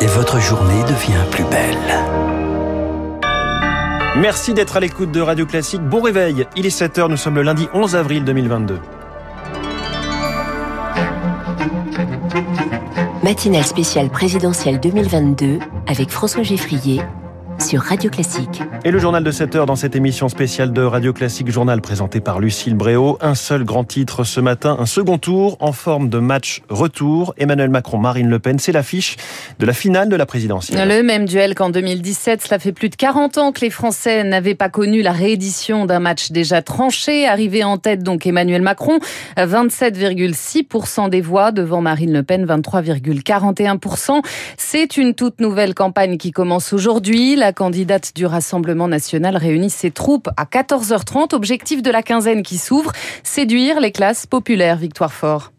Et votre journée devient plus belle. Merci d'être à l'écoute de Radio Classique. Bon réveil, il est 7h, nous sommes le lundi 11 avril 2022. Matinale spéciale présidentielle 2022 avec François Geffrier sur Radio Classique. Et le journal de 7 heures dans cette émission spéciale de Radio Classique, journal présenté par Lucille Bréau. Un seul grand titre ce matin, un second tour en forme de match retour. Emmanuel Macron, Marine Le Pen, c'est l'affiche de la finale de la présidentielle. Le même duel qu'en 2017, cela fait plus de 40 ans que les Français n'avaient pas connu la réédition d'un match déjà tranché. Arrivé en tête donc Emmanuel Macron, 27,6% des voix devant Marine Le Pen, 23,41%. C'est une toute nouvelle campagne qui commence aujourd'hui. La candidate du Rassemblement national réunit ses troupes à 14h30. Objectif de la quinzaine qui s'ouvre, séduire les classes populaires. Victoire Fort.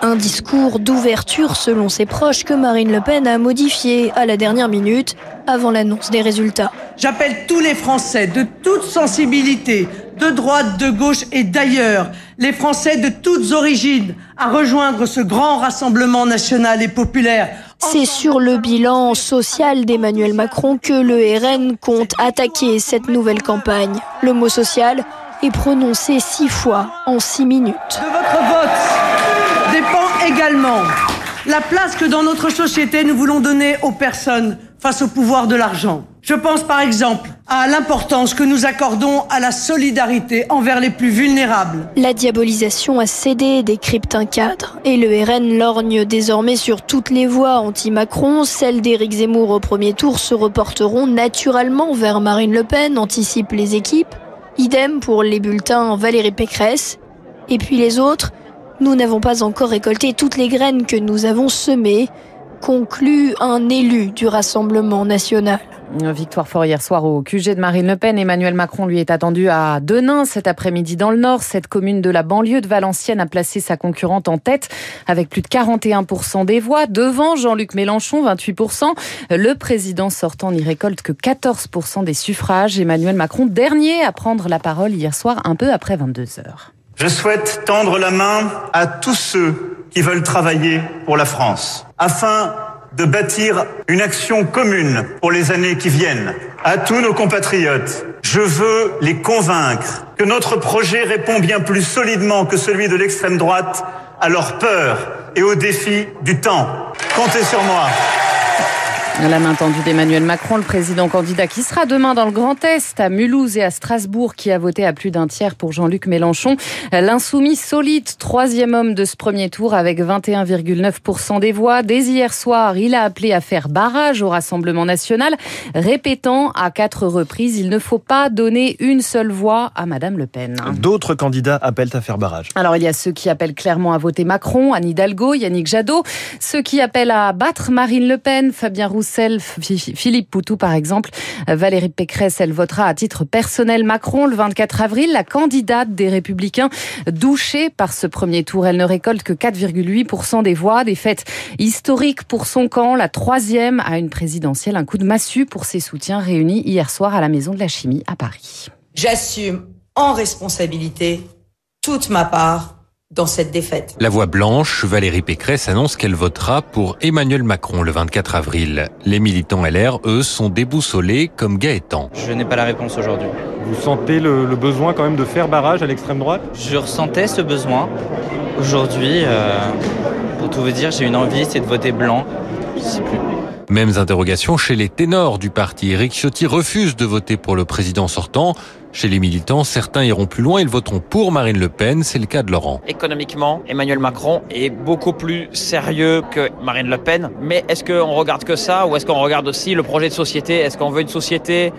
Un discours d'ouverture selon ses proches que Marine Le Pen a modifié à la dernière minute avant l'annonce des résultats. J'appelle tous les Français de toute sensibilité, de droite, de gauche et d'ailleurs, les Français de toutes origines, à rejoindre ce grand rassemblement national et populaire c'est sur le bilan social d'Emmanuel Macron que le RN compte attaquer cette nouvelle campagne. Le mot social est prononcé six fois en six minutes. Votre vote dépend également la place que dans notre société nous voulons donner aux personnes face au pouvoir de l'argent. Je pense par exemple à l'importance que nous accordons à la solidarité envers les plus vulnérables. La diabolisation a cédé, décrypte un cadre. Et le RN lorgne désormais sur toutes les voix anti-Macron. Celles d'Éric Zemmour au premier tour se reporteront naturellement vers Marine Le Pen, anticipent les équipes. Idem pour les bulletins Valérie Pécresse. Et puis les autres, nous n'avons pas encore récolté toutes les graines que nous avons semées, conclut un élu du Rassemblement national. Victoire fort hier soir au QG de Marine Le Pen. Emmanuel Macron lui est attendu à Denain cet après-midi dans le Nord. Cette commune de la banlieue de Valenciennes a placé sa concurrente en tête avec plus de 41% des voix. Devant Jean-Luc Mélenchon, 28%. Le président sortant n'y récolte que 14% des suffrages. Emmanuel Macron, dernier à prendre la parole hier soir, un peu après 22 heures. Je souhaite tendre la main à tous ceux qui veulent travailler pour la France afin de bâtir une action commune pour les années qui viennent. À tous nos compatriotes, je veux les convaincre que notre projet répond bien plus solidement que celui de l'extrême droite à leurs peurs et aux défis du temps. Comptez sur moi. La main tendue d'Emmanuel Macron, le président candidat qui sera demain dans le Grand Est, à Mulhouse et à Strasbourg, qui a voté à plus d'un tiers pour Jean-Luc Mélenchon. L'insoumis solide, troisième homme de ce premier tour avec 21,9% des voix. Dès hier soir, il a appelé à faire barrage au Rassemblement national, répétant à quatre reprises, il ne faut pas donner une seule voix à Madame Le Pen. D'autres candidats appellent à faire barrage. Alors il y a ceux qui appellent clairement à voter Macron, Anne Hidalgo, Yannick Jadot, ceux qui appellent à battre Marine Le Pen, Fabien Roussel, Philippe Poutou par exemple. Valérie Pécresse, elle votera à titre personnel Macron le 24 avril. La candidate des Républicains, douchée par ce premier tour, elle ne récolte que 4,8% des voix. Des fêtes historiques pour son camp. La troisième à une présidentielle. Un coup de massue pour ses soutiens réunis hier soir à la Maison de la Chimie à Paris. J'assume en responsabilité toute ma part dans cette défaite. La voix blanche, Valérie Pécresse annonce qu'elle votera pour Emmanuel Macron le 24 avril. Les militants LR, eux, sont déboussolés comme Gaëtan. Je n'ai pas la réponse aujourd'hui. Vous sentez le, le, besoin quand même de faire barrage à l'extrême droite? Je ressentais ce besoin. Aujourd'hui, euh, pour tout vous dire, j'ai une envie, c'est de voter blanc. Je sais plus. Mêmes interrogations chez les ténors du parti. Eric Ciotti refuse de voter pour le président sortant. Chez les militants, certains iront plus loin, ils voteront pour Marine Le Pen, c'est le cas de Laurent. Économiquement, Emmanuel Macron est beaucoup plus sérieux que Marine Le Pen, mais est-ce qu'on regarde que ça ou est-ce qu'on regarde aussi le projet de société? Est-ce qu'on veut une société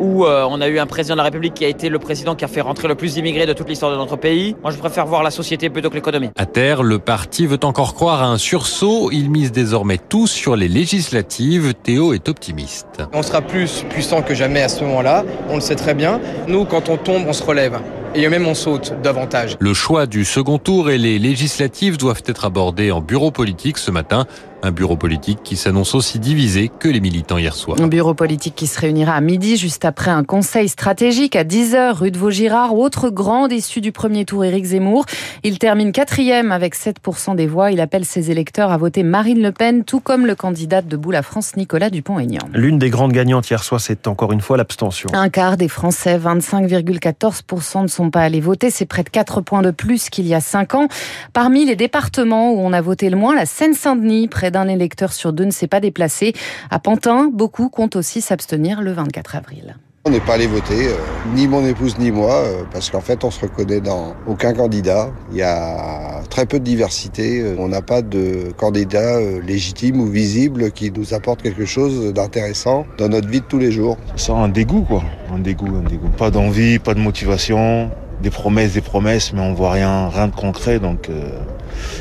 où euh, on a eu un président de la République qui a été le président qui a fait rentrer le plus d'immigrés de toute l'histoire de notre pays. Moi, je préfère voir la société plutôt que l'économie. À terre, le parti veut encore croire à un sursaut. Il mise désormais tout sur les législatives. Théo est optimiste. On sera plus puissant que jamais à ce moment-là. On le sait très bien. Nous, quand on tombe, on se relève. Et eux-mêmes on saute davantage. Le choix du second tour et les législatives doivent être abordés en bureau politique ce matin. Un bureau politique qui s'annonce aussi divisé que les militants hier soir. Un bureau politique qui se réunira à midi, juste après un conseil stratégique à 10h, rue de Vaugirard. Autre grande issue du premier tour, Éric Zemmour. Il termine quatrième avec 7% des voix. Il appelle ses électeurs à voter Marine Le Pen, tout comme le candidat de Bout la France, Nicolas Dupont-Aignan. L'une des grandes gagnantes hier soir, c'est encore une fois l'abstention. Un quart des Français, 25,14% ne sont pas allés voter. C'est près de 4 points de plus qu'il y a 5 ans. Parmi les départements où on a voté le moins, la Seine-Saint-Denis, près d'un électeur sur deux ne s'est pas déplacé. À Pantin, beaucoup comptent aussi s'abstenir le 24 avril. On n'est pas allé voter, euh, ni mon épouse ni moi, euh, parce qu'en fait on se reconnaît dans aucun candidat. Il y a très peu de diversité. Euh, on n'a pas de candidat euh, légitime ou visible qui nous apporte quelque chose d'intéressant dans notre vie de tous les jours. Ça un dégoût quoi, un dégoût, un dégoût. Pas d'envie, pas de motivation, des promesses, des promesses, mais on voit rien, rien de concret. Donc euh,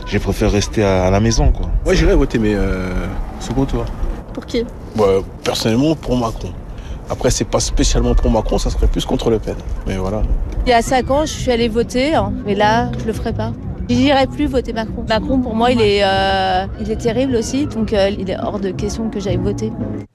j'ai préféré rester à, à, la maison quoi. Moi j'irais voter mais euh, second tour. Pour qui? Bah, Personnellement pour Macron. Après, c'est pas spécialement pour Macron, ça serait plus contre Le Pen. Mais voilà. Il y a 5 ans, je suis allée voter, hein, mais là, je le ferai pas. Je n'irai plus voter Macron. Macron, pour moi, il est, euh, il est terrible aussi, donc euh, il est hors de question que j'aille voter.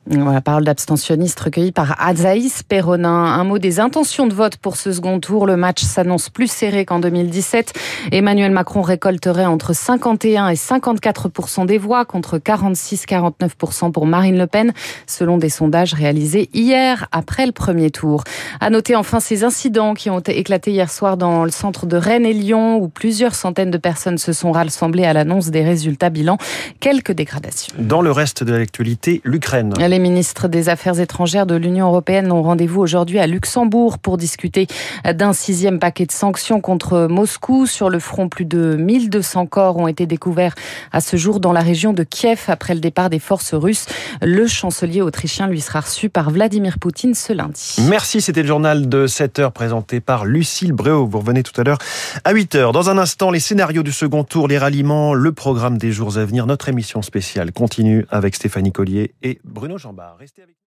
Voilà, parole d'abstentionniste recueillie par Azaïs Perronin. Un mot des intentions de vote pour ce second tour. Le match s'annonce plus serré qu'en 2017. Emmanuel Macron récolterait entre 51 et 54 des voix contre 46-49 pour Marine Le Pen, selon des sondages réalisés hier après le premier tour. À noter enfin ces incidents qui ont éclaté hier soir dans le centre de Rennes et Lyon, où plusieurs centaines de personnes se sont rassemblées à l'annonce des résultats bilan. Quelques dégradations. Dans le reste de l'actualité, l'Ukraine. Les ministres des Affaires étrangères de l'Union européenne ont rendez-vous aujourd'hui à Luxembourg pour discuter d'un sixième paquet de sanctions contre Moscou. Sur le front, plus de 1200 corps ont été découverts à ce jour dans la région de Kiev après le départ des forces russes. Le chancelier autrichien lui sera reçu par Vladimir Poutine ce lundi. Merci, c'était le journal de 7 heures présenté par Lucille Bréau. Vous revenez tout à l'heure à 8 heures. Dans un instant, les scénarios du second tour, les ralliements, le programme des jours à venir. Notre émission spéciale continue avec Stéphanie Collier et Bruno Jambard. Restez avec